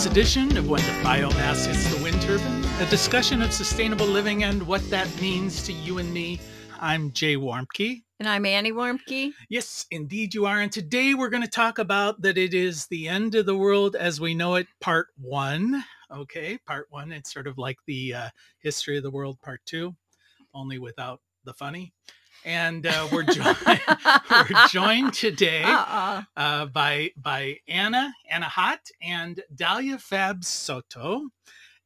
This edition of When the Biomass Hits the Wind Turbine, a discussion of sustainable living and what that means to you and me. I'm Jay Warmke. And I'm Annie Warmke. Yes, indeed you are. And today we're going to talk about that it is the end of the world as we know it, part one. Okay, part one. It's sort of like the uh, history of the world, part two, only without the funny. And uh, we're, joined, we're joined today Uh-uh. uh, by by Anna Anna Hot and Dahlia Fab Soto,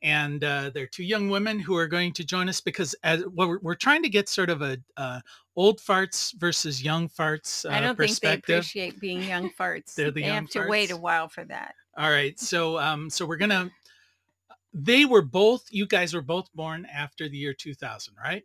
and uh, they're two young women who are going to join us because as well, we're, we're trying to get sort of a uh, old farts versus young farts uh, I don't think they appreciate being young farts. They're the they young have to wait a while for that. All right, so um, so we're gonna. They were both. You guys were both born after the year 2000, right?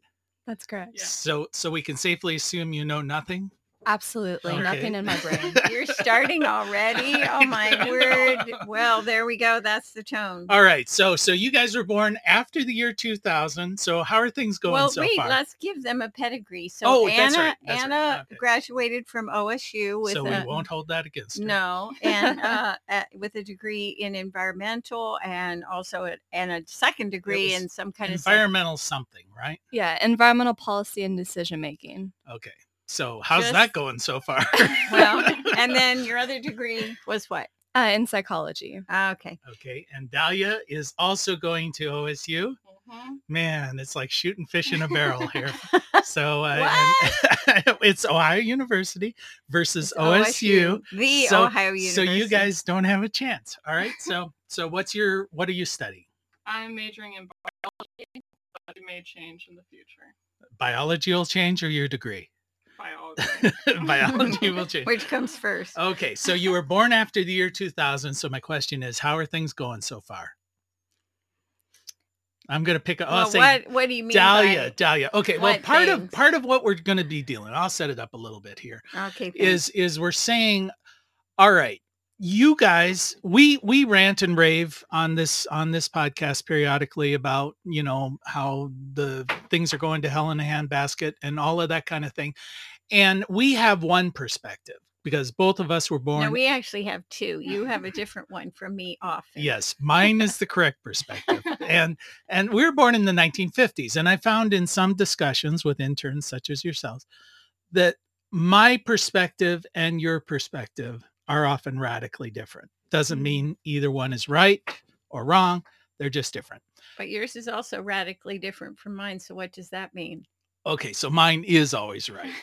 That's correct. So so we can safely assume you know nothing. Absolutely. Okay. Nothing in my brain. You're starting already. Oh my word. Well, there we go. That's the tone. All right, so so you guys were born after the year 2000. So how are things going well, so wait, far? let's give them a pedigree. So Oh, Anna that's right, that's right, Anna okay. graduated from OSU with so we a won't hold that against her. no, and uh, uh, with a degree in environmental and also a, and a second degree in some kind of environmental something, right? yeah, environmental policy and decision making. Okay. So how's Just- that going so far? well, and then your other degree was what? Uh, in psychology. Ah, Okay. okay. And Dahlia is also going to OSU. Man, it's like shooting fish in a barrel here. So uh, and- it's Ohio University versus It's OSU. the So- Ohio University. So you guys don't have a chance. All right. So so what's your what are you studying? I'm majoring in biology, but it may change in the future. Biology will change or your degree? Biology. Biology will change. Which comes first? Okay, so you were born after the year 2000. So my question is, how are things going so far? I'm gonna pick. I'll well, say what what do you mean? Dahlia. by- Dahlia. Okay, well, what part of part of what we're gonna be dealing. I'll set it up a little bit here. Okay. fine. Is is we're saying, all right, you guys, we we rant and rave on this on this podcast periodically about you know how the things are going to hell in a handbasket and all of that kind of thing, and we have one perspective because both of us were born no, we actually have two. You have a different one from me often. Yes, mine is the correct perspective. and and we were born in the 1950s and I found in some discussions with interns such as yourselves that my perspective and your perspective are often radically different. Doesn't Mhm. mean either one is right or wrong, they're just different. But yours is also radically different from mine. So what does that mean? Okay, so mine is always right.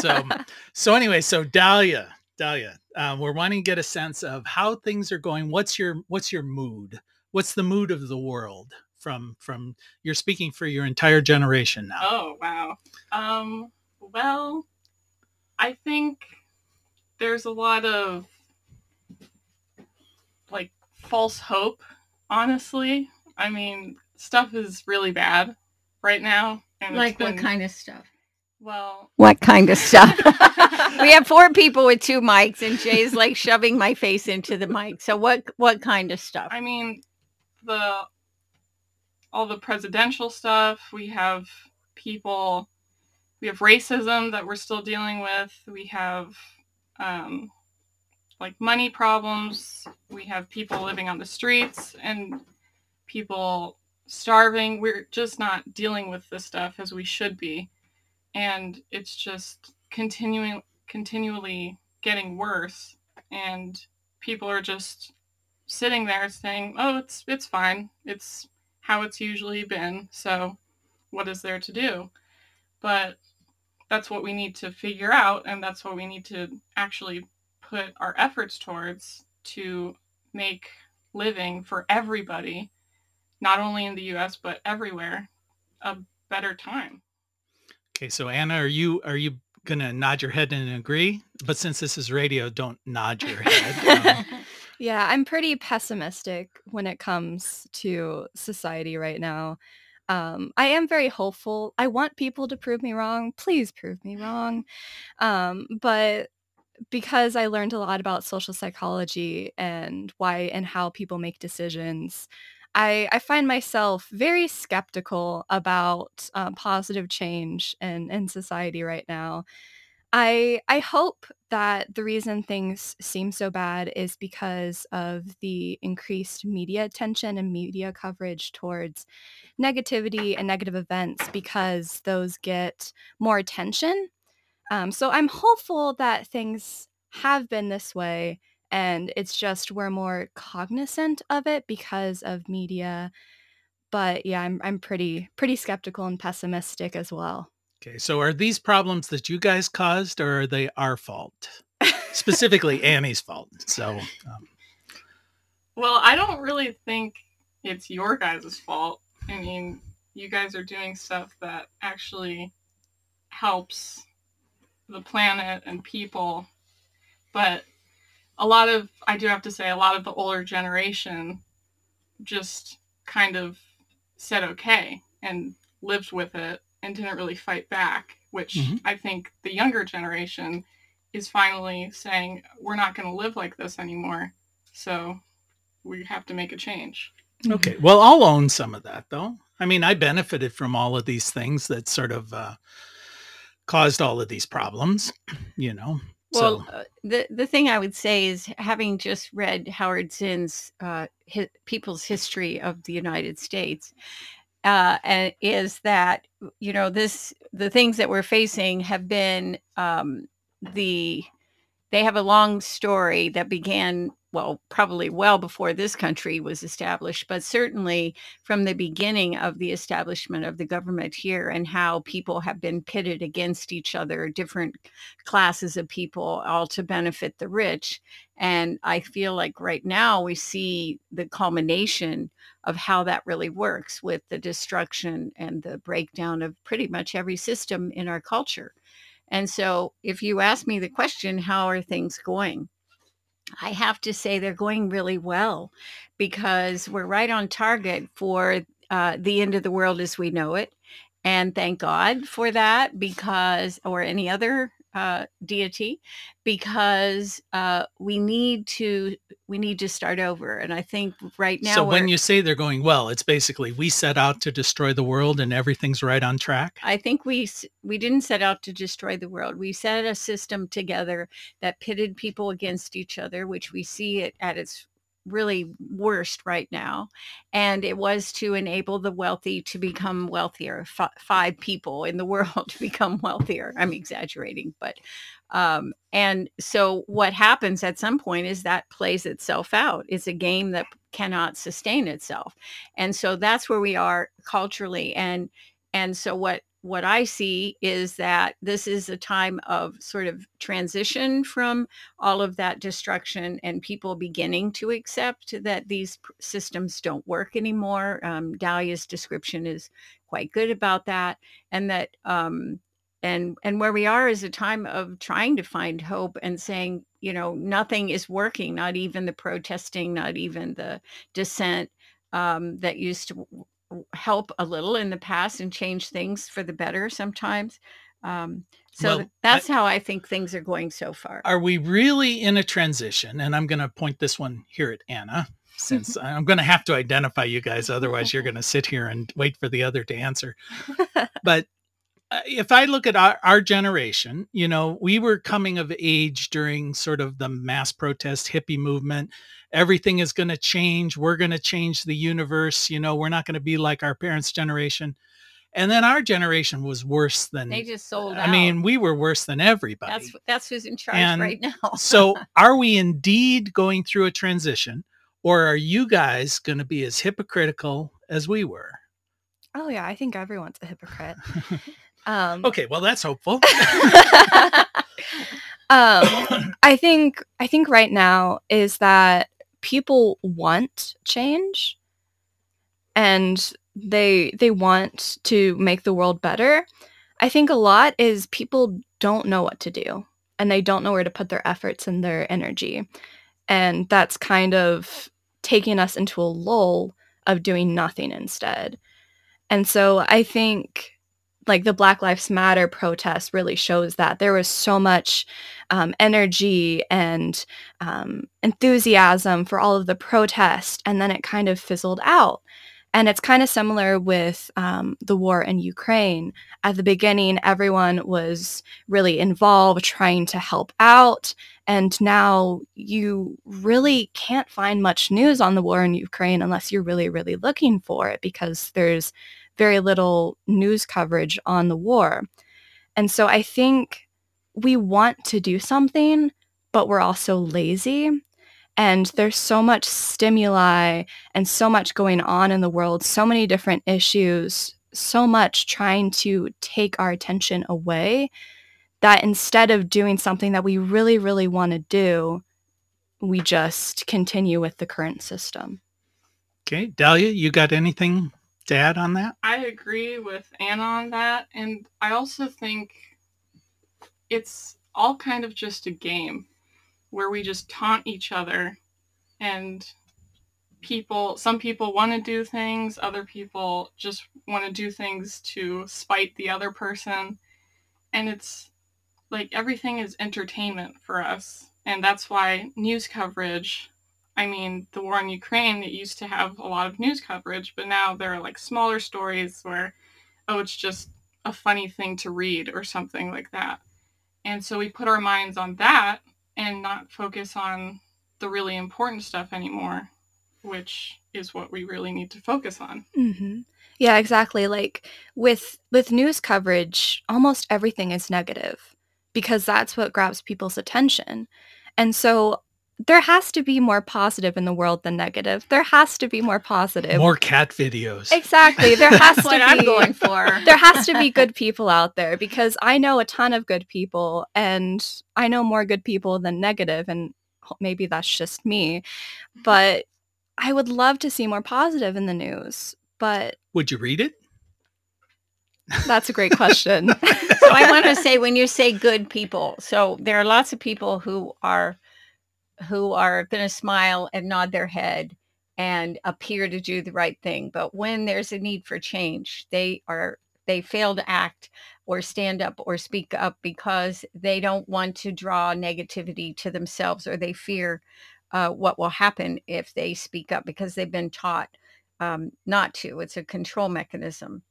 so so anyway so dahlia dahlia um, we're wanting to get a sense of how things are going what's your what's your mood what's the mood of the world from from you're speaking for your entire generation now oh wow. Um. Well, I think there's a lot of like false hope. Honestly, I mean, stuff is really bad right now. And it's like what kind of stuff? Well, What kind of stuff? we have four people with two mics, and Jay's like shoving my face into the mic. So what what kind of stuff? I mean, the all the presidential stuff. We have people. We have racism that we're still dealing with. We have um, like money problems. We have people living on the streets and people starving. We're just not dealing with this stuff as we should be, and it's just continuing continually getting worse. And people are just sitting there saying, "Oh, it's it's fine. It's how it's usually been. So, what is there to do?" But that's what we need to figure out and that's what we need to actually put our efforts towards to make living for everybody, not only in the US but everywhere, a better time. okay so anna are you are you gonna nod your head and agree but since this is radio don't nod your head um, Yeah, I'm pretty pessimistic when it comes to society right now. Um, I am very hopeful. I want people to prove me wrong. Please prove me wrong. Um, but because I learned a lot about social psychology and why and how people make decisions, I, I find myself very skeptical about uh, positive change in, in society right now. I I hope that the reason things seem so bad is because of the increased media attention and media coverage towards negativity and negative events because those get more attention. Um, so I'm hopeful that things have been this way and it's just we're more cognizant of it because of media. But yeah, I'm I'm pretty pretty skeptical and pessimistic as well. Okay, so are these problems that you guys caused, or are they our fault? Specifically, Annie's fault. So, um, Well, I don't really think it's your guys' fault. I mean, you guys are doing stuff that actually helps the planet and people. But a lot of, I do have to say, a lot of the older generation just kind of said okay and lived with it and didn't really fight back, which Mhm. I think the younger generation is finally saying, we're not going to live like this anymore. So we have to make a change. okay, well, I'll own some of that, though. I mean, I benefited from all of these things that sort of uh, caused all of these problems, you know. Well, so, uh, the the thing I would say is having just read Howard Zinn's uh, hi- People's History of the United States, uh, and is that you know this the things that we're facing have been um, the they have a long story that began well probably well before this country was established but certainly from the beginning of the establishment of the government here and how people have been pitted against each other different classes of people all to benefit the rich. And i feel like right now we see the culmination of how that really works with the destruction and the breakdown of pretty much every system in our culture and so, if you ask me the question, how are things going? I have to say they're going really well because we're right on target for uh, the end of the world as we know it. And thank God for that because, or any other uh, deity, because uh, we need to we need to start over. And I think right now, so when you say they're going well, it's basically we set out to destroy the world and everything's right on track. I think we we didn't set out to destroy the world. We set a system together that pitted people against each other, which we see it at its really worst right now. And it was to enable the wealthy to become wealthier. F- five people in the world to become wealthier. I'm exaggerating, but um, and so what happens at some point is that plays itself out. It's a game that cannot sustain itself, and so that's where we are culturally and and so what what I see is that this is a time of sort of transition from all of that destruction and people beginning to accept that these systems don't work anymore. Um, Dahlia's description is quite good about that, and that um, and and where we are is a time of trying to find hope and saying, you know, nothing is working, not even the protesting, not even the dissent um, that used to help a little in the past and change things for the better sometimes. Um, so Well, th- that's how I think things are going so far. Are we really in a transition? And I'm going to point this one here at Anna, since I'm going to have to identify you guys. Otherwise, you're going to sit here and wait for the other to answer. But Uh, if I look at our, our generation, you know, we were coming of age during sort of the mass protest hippie movement. Everything is going to change. We're going to change the universe. You know, we're not going to be like our parents' generation. And then our generation was worse than, They just sold I out. mean, we were worse than everybody. that's that's who's in charge And right now. so are we indeed going through a transition or are you guys going to be as hypocritical as we were? Oh yeah, I think everyone's a hypocrite. Um, Okay, well that's hopeful. um, I think I think right now is that people want change, and they they want to make the world better. I think a lot is people don't know what to do, and they don't know where to put their efforts and their energy, and that's kind of taking us into a lull of doing nothing instead. And so I think like the Black Lives Matter protest really shows that there was so much um, energy and um, enthusiasm for all of the protest, and then it kind of fizzled out. And it's kind of similar with um, the war in Ukraine. At the beginning, everyone was really involved, trying to help out. And now you really can't find much news on the war in Ukraine unless you're really, really looking for it because there's very little news coverage on the war. And so I think we want to do something, but we're also lazy. And there's so much stimuli and so much going on in the world, so many different issues, so much trying to take our attention away that instead of doing something that we really, really want to do, we just continue with the current system. Okay, Dahlia, you got anything add on that? I agree with Anna on that. And I also think it's all kind of just a game where we just taunt each other and people some people want to do things other people just want to do things to spite the other person and it's like everything is entertainment for us and that's why news coverage i mean the war in ukraine it used to have a lot of news coverage but now there are like smaller stories where oh it's just a funny thing to read or something like that and so we put our minds on that and not focus on the really important stuff anymore, which is what we really need to focus on. Mm-hmm. Yeah, exactly. Like with with news coverage, almost everything is negative because that's what grabs people's attention. And so there has to be more positive in the world than negative. There has to be more positive. More cat videos. Exactly. There has to what be I'm going for. there has to be good people out there because I know a ton of good people and I know more good people than negative and maybe that's just me. But I would love to see more positive in the news. But Would you read it? that's a great question. so I want to say when you say good people, so there are lots of people who are who are going to smile and nod their head and appear to do the right thing, but when there's a need for change, they are they fail to act or stand up or speak up because they don't want to draw negativity to themselves or they fear uh, what will happen if they speak up because they've been taught um, not to. It's a control mechanism.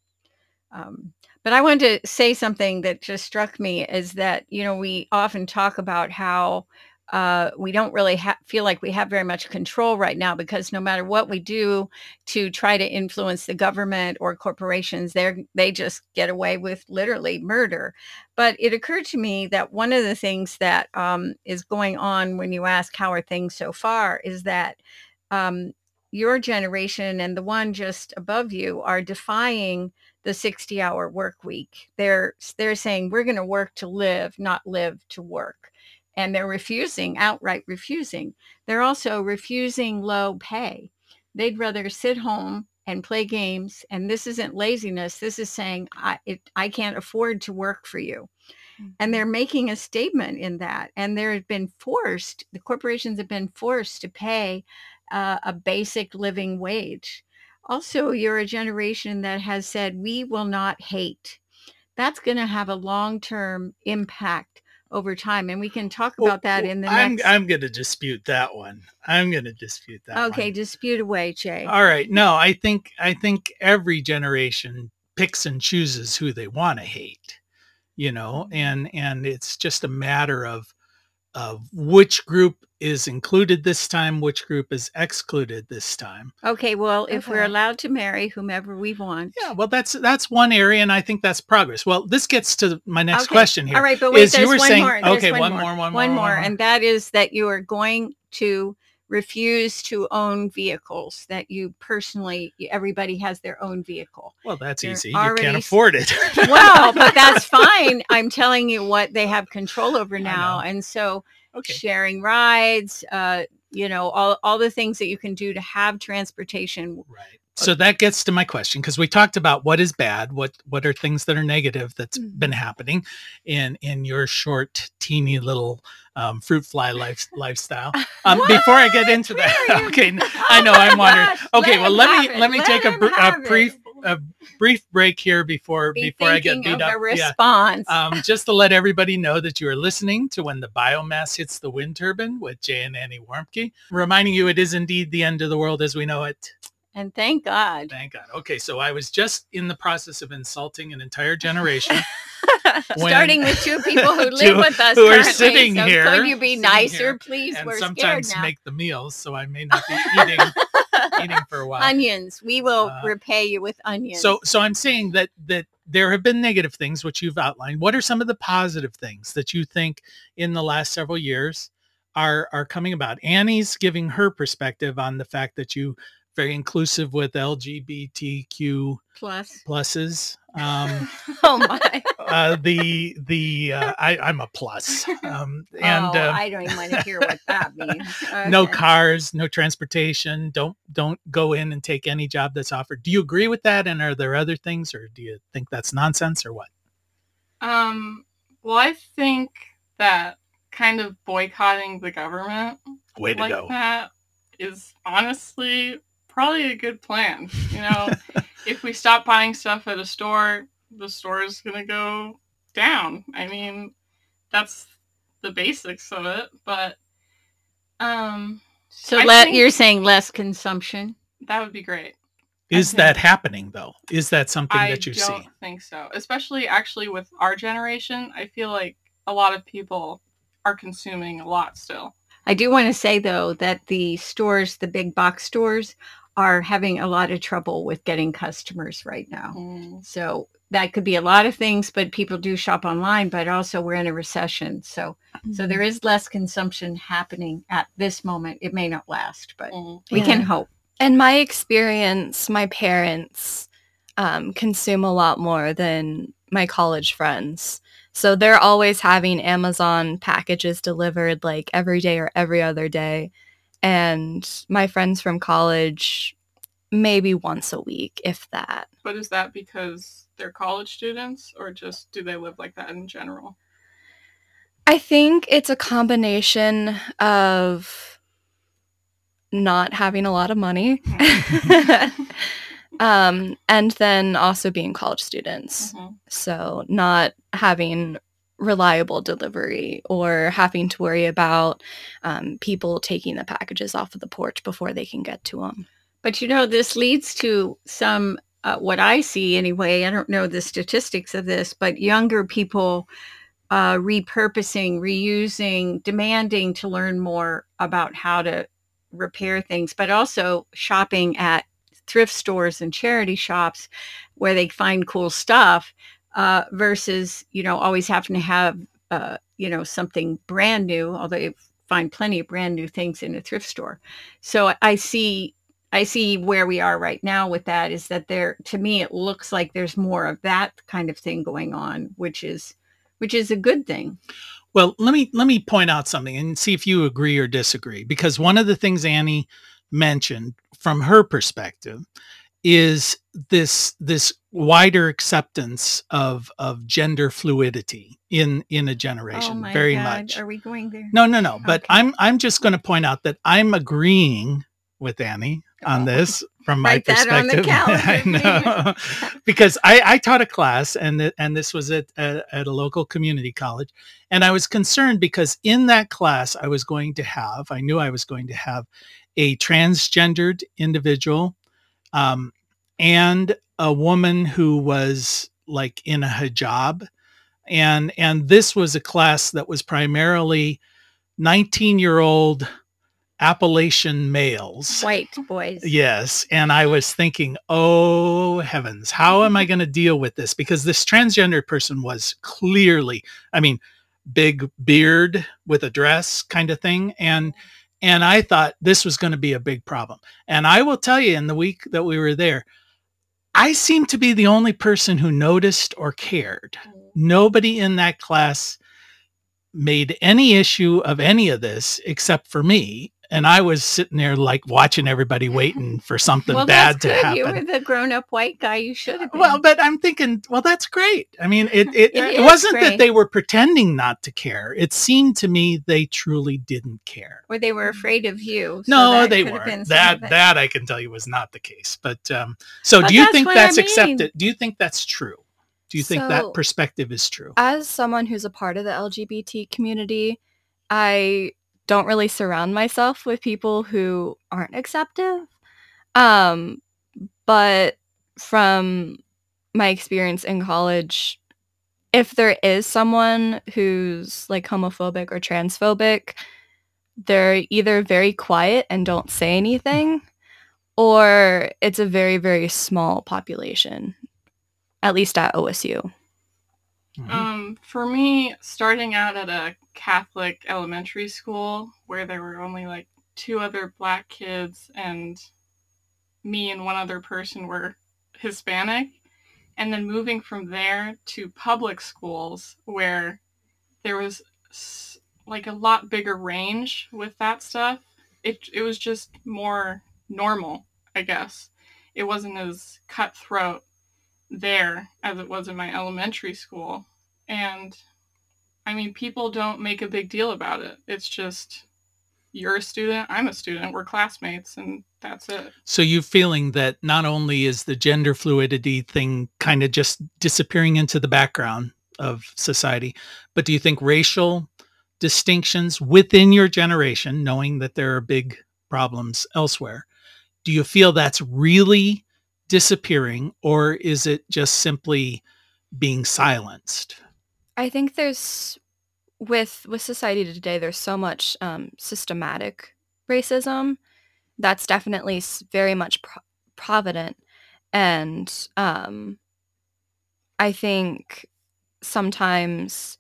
Um, but I wanted to say something that just struck me is that, you know, we often talk about how uh, we don't really ha- feel like we have very much control right now because no matter what we do to try to influence the government or corporations, they they just get away with literally murder. But it occurred to me that one of the things that um, is going on when you ask how are things so far is that um, your generation and the one just above you are defying the 60 hour work week. They're they're saying we're going to work to live, not live to work and they're refusing, outright refusing. They're also refusing low pay. They'd rather sit home and play games. And this isn't laziness. This is saying, I, it, I can't afford to work for you. Mm-hmm. And they're making a statement in that. And they've been forced, the corporations have been forced to pay uh, a basic living wage. Also, you're a generation that has said, we will not hate. That's going to have a long term impact over time and we can talk about that in the next I'm, next I'm going to dispute that one. I'm going to dispute that okay one. dispute away jay All right. No, I think I think every generation picks and chooses who they want to hate, you know, Mm-hmm. and and it's just a matter of of which group is included this time, which group is excluded this time. okay well if we're allowed to marry whomever we want Yeah, well that's that's one area and I think that's progress. Well, this gets to my next Okay. question here. all right but wait is you were one saying- more There's okay, one, one more, more, one one more, more one more. and that is that you are going to refuse to own vehicles that you personally everybody has their own vehicle Well, that's You're easy. You can't afford it. well but that's fine i'm telling you what they have control over now and so okay. sharing rides uh you know all, all the things that you can do to have transportation Right. So that gets to my question because we talked about what is bad, what what are things that are negative that's Mhm. been happening in in your short, teeny little um, fruit fly life lifestyle. Um, before I get into that, okay, Oh I know I'm wondering. gosh, Okay, let well let me let me let take a, a brief a brief break here before Be before I get beat up. a Yeah. response Um, just to let everybody know that you are listening to When the Biomass Hits the Wind Turbine with Jay and Annie Warmke, reminding you it is indeed the end of the world as we know it. And thank God. Thank God. Okay, so I was just in the process of insulting an entire generation. when- Starting with two people who Two live with us who are sitting so here- Could you be nicer, here, please? and We're sometimes make the meals, so I may not be eating eating for a while. onions. We will Uh, repay you with onions. So so I'm saying that that there have been negative things which you've outlined. What are some of the positive things that you think in the last several years are are coming about? Annie's giving her perspective on the fact that you very inclusive with LGBTQ plus. pluses. Um, oh my. uh, the the uh, I, I'm a plus, um, and oh, uh, I don't even want to hear what that means. no cars, no transportation. Don't don't go in and take any job that's offered. Do you agree with that? And are there other things, or do you think that's nonsense, or what? Um, well, I think that kind of boycotting the government Way to like go! that is honestly probably a good plan. You know, if we stop buying stuff at a store, the store is going to go down. I mean, that's the basics of it, but um So I let you're saying less consumption. that would be great. Is that happening though? Is that something I that you see? I don't think so. Especially actually with our generation, I feel like a lot of people are consuming a lot still. I do want to say though that the stores, the big box stores, are having a lot of trouble with getting customers right now. Mm. So that could be a lot of things, but people do shop online, but also we're in a recession. So so there is less consumption happening at this moment. It may not last, but Mm. we can hope. In my experience, my parents um, consume a lot more than my college friends. So they're always having Amazon packages delivered like every day or every other day. And my friends from college, maybe once a week, if that. But is that because they're college students or just do they live like that in general? I think it's a combination of not having a lot of money um, and then also being college students. Mhm. So not having reliable delivery or having to worry about um, people taking the packages off of the porch before they can get to them. But you know, this leads to some, uh, what I see anyway. I don't know the statistics of this, but younger people uh, repurposing, reusing, demanding to learn more about how to repair things, but also shopping at thrift stores and charity shops where they find cool stuff uh, versus, you know, always having to have, uh, you know, something brand new, although you find plenty of brand new things in a thrift store. So I see I see where we are right now with that is that there to me it looks like there's more of that kind of thing going on, which is which is a good thing. Well, let me let me point out something and see if you agree or disagree. Because one of the things Annie mentioned from her perspective is this this wider acceptance of of gender fluidity in in a generation oh my very God. much. Are we going there? No, no, no. But Okay. I'm I'm just going to point out that I'm agreeing with Annie on Oh. this from my Write that on the perspective. I know because I, I taught a class and th- and this was at, at at a local community college, and I was concerned because in that class I was going to have I knew I was going to have a transgendered individual, um, and a woman who was like in a hijab, and and this was a class that was primarily 19 year old Appalachian males. White boys. Yes. And I was thinking, oh heavens, how am I going to deal with this? Because this transgender person was clearly, I mean, big beard with a dress kind of thing. And and I thought this was going to be a big problem. And I will tell you, in the week that we were there, I seem to be the only person who noticed or cared. Mm. Nobody in that class made any issue of any of this except for me. And I was sitting there like watching everybody waiting for something well, bad that's to happen. You were the grown-up white guy. You should have been. Well, but I'm thinking, well, that's great. I mean, it it, It it wasn't that they were pretending not to care. It seemed to me they truly didn't care. or they were afraid of you. so no, they could have been weren't. That that I can tell you was not the case. But um, so But do you that's think what I that's mean. accepted? Do you think that's true? Do you think So- that perspective is true? As someone who's a part of the LGBT community, I don't really surround myself with people who aren't acceptive. Um, but from my experience in college, if there is someone who's like homophobic or transphobic, they're either very quiet and don't say anything, or it's a very, very small population, at least at OSU. Mhm. Um, for me, starting out at a Catholic elementary school where there were only like two other black kids and me and one other person were Hispanic, and then moving from there to public schools where there was like a lot bigger range with that stuff. It it was just more normal, I guess. It wasn't as cutthroat there as it was in my elementary school. And I mean, people don't make a big deal about it. It's just you're a student, I'm a student, we're classmates, and that's it. So you feeling that not only is the gender fluidity thing kind of just disappearing into the background of society, but do you think racial distinctions within your generation, knowing that there are big problems elsewhere, do you feel that's really disappearing or is it just simply being silenced? I think there's with with society today there's so much um, systematic racism that's definitely very much pro- provident and um, i think sometimes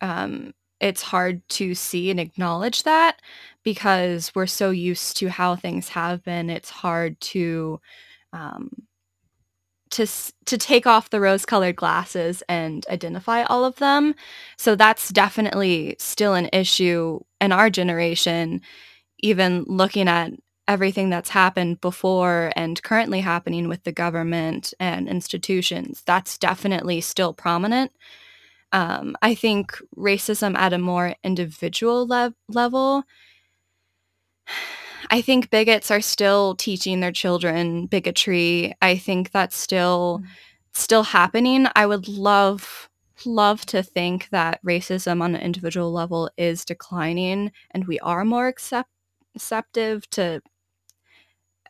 um, it's hard to see and acknowledge that because we're so used to how things have been it's hard to um, to to take off the rose colored glasses and identify all of them. So that's definitely still an issue in our generation even looking at everything that's happened before and currently happening with the government and institutions. That's definitely still prominent. Um, i think racism at a more individual lev- level I think bigots are still teaching their children bigotry. I think that's still Mm. still happening. I would love love to think that racism on an individual level is declining and we are more accept- receptive to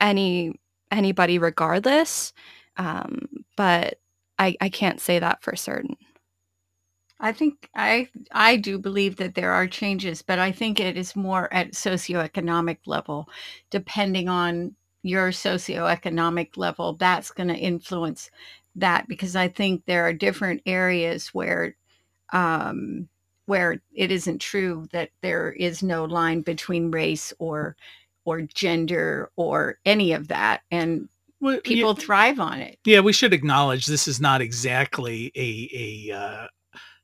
any anybody regardless. Um, but I, I can't say that for certain. I think I I do believe that there are changes, but I think it is more at socioeconomic level, depending on your socioeconomic level. That's going to influence that because I think there are different areas where um, where it isn't true that there is no line between race or or gender or any of that, and Well, yeah- people thrive on it. yeah, we should acknowledge this is not exactly a a uh,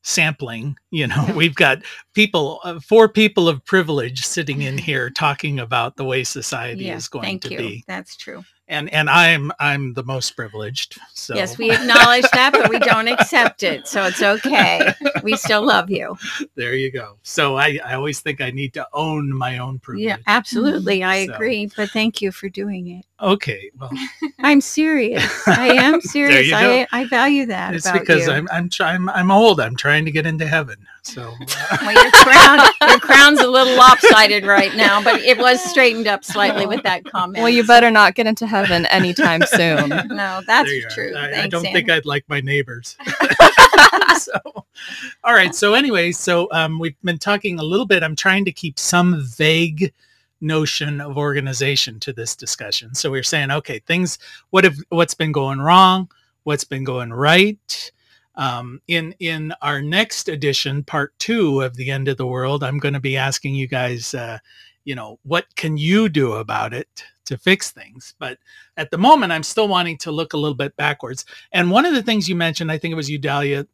sampling. You know, we've got people, uh, four people of privilege sitting in here talking about the way society Yeah, is going thank to you. be, That's true. And and I'm I'm the most privileged. So Yes, we acknowledge that, but we don't accept it. So it's okay. We still love you. there you go. So I I always think I need to own my own privilege. Yeah, absolutely. I So- agree. But thank you for doing it. Okay. Well, I'm serious. I am serious. I, I value that. it's because you. I'm I'm I'm old. I'm trying to get into heaven. So. uh, Well, your crown, your crown's a little lopsided right now, but it was straightened up slightly with that comment. Well, you better not get into heaven anytime soon. No, that's There you are. true. I, I don't Ann. think I'd like my neighbors. so, all right. So, anyway, so um, we've been talking a little bit. I'm trying to keep some vague notion of organization to this discussion. So we're saying, okay, things. What have what's been going wrong? What's been going right? Um, in in our next edition, part two of the end of the world, I'm going to be asking you guys, uh, you know, what can you do about it to fix things? But at the moment, I'm still wanting to look a little bit backwards. And one of the things you mentioned, I think it was you, Dahlia,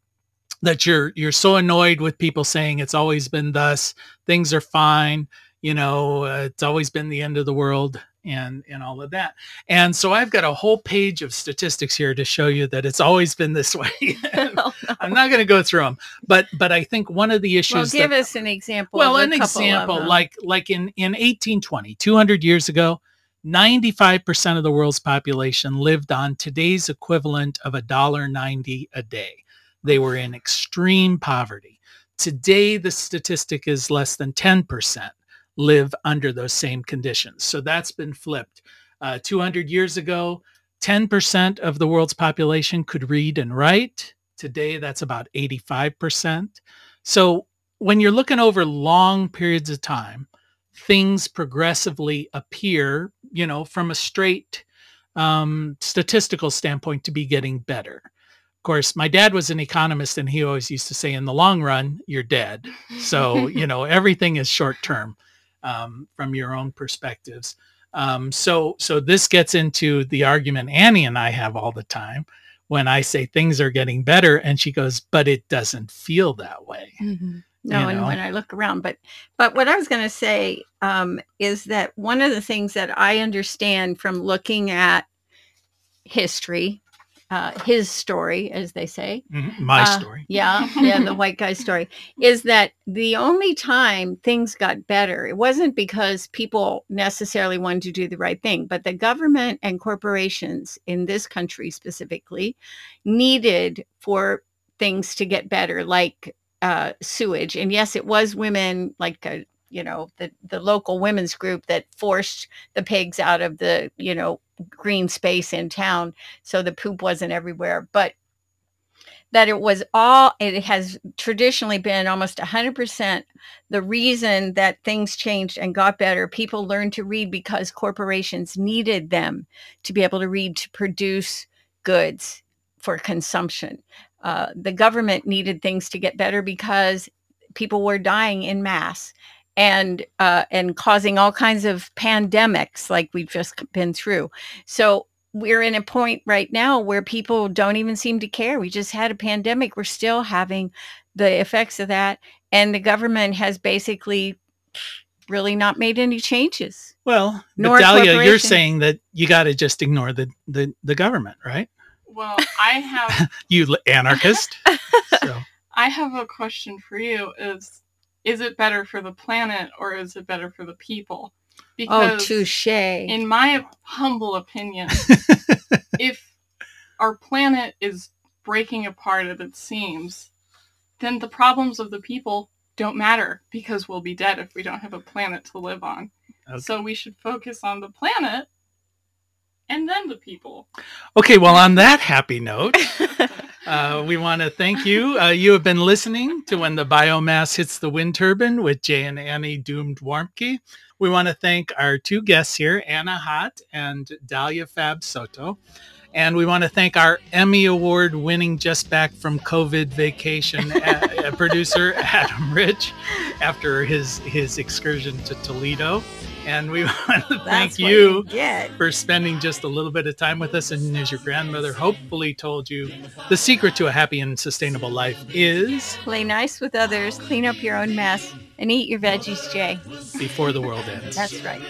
that you're you're so annoyed with people saying it's always been thus, things are fine, you know, uh, it's always been the end of the world, and and all of that. And so I've got a whole page of statistics here to show you that it's always been this way. Oh, no. I'm not going to go through them, but but I think one of the issues Well, give that us an example. well, an example like like in in 1820, 200 years ago, 95% of the world's population lived on today's equivalent of a dollar 90 a day. They were in extreme poverty. Today the statistic is less than 10% live under those same conditions. So that's been flipped. Uh, 200 years ago, 10% of the world's population could read and write. Today, that's about 85%. So when you're looking over long periods of time, things progressively appear, you know, from a straight um, statistical standpoint to be getting better. Of course, my dad was an economist and he always used to say, in the long run, you're dead. So, you know, everything is short term um, from your own perspectives. Um, so, so this gets into the argument Annie and I have all the time when I say things are getting better, and she goes, "But it doesn't feel that way." Mm-hmm. No, You and when I look around, but but what I was going to say um, is that one of the things that I understand from looking at history, uh, his story, as they say, Mhm, My Uh, story. yeah, yeah, the white guy story is that the only time things got better, it wasn't because people necessarily wanted to do the right thing, but the government and corporations in this country specifically needed for things to get better, like uh, sewage. And yes, it was women, like uh you know, the the local women's group that forced the pigs out of the you know green space in town, so the poop wasn't everywhere, but that it was all it has traditionally been almost 100% the reason that things changed and got better. People learned to read because corporations needed them to be able to read to produce goods for consumption. Uh, the government needed things to get better because people were dying in mass and uh, and causing all kinds of pandemics like we've just been through so we're in a point right now where people don't even seem to care. We just had a pandemic. We're still having the effects of that. And the government has basically really not made any changes. Well, Nor Dahlia, you're saying that you got to just ignore the, the the government, right? Well, I have You anarchist. so, I have a question for you is is it better for the planet or is it better for the people? Oh, touche. in my humble opinion, if our planet is breaking apart at its seams, then the problems of the people don't matter because we'll be dead if we don't have a planet to live on. Okay. So we should focus on the planet and then the people. okay. Well, on that happy note, uh, we want to thank you. Uh, you have been listening to When the Biomass Hits the Wind Turbine with Jay and Annie Doomed Warmke. We want to thank our two guests here, Anna Hott and Dahlia Fab Soto. And we want to thank our Emmy Award winning just back from COVID vacation uh, producer, Adam Rich, after his, his excursion to Toledo. And we want to thank what you for spending just a little bit of time with us. And as your grandmother hopefully told you, the secret to a happy and sustainable life is Play nice with others, clean up your own mess, and eat your veggies, Jay. before the world ends. That's right.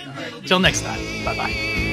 Till next time. Bye bye.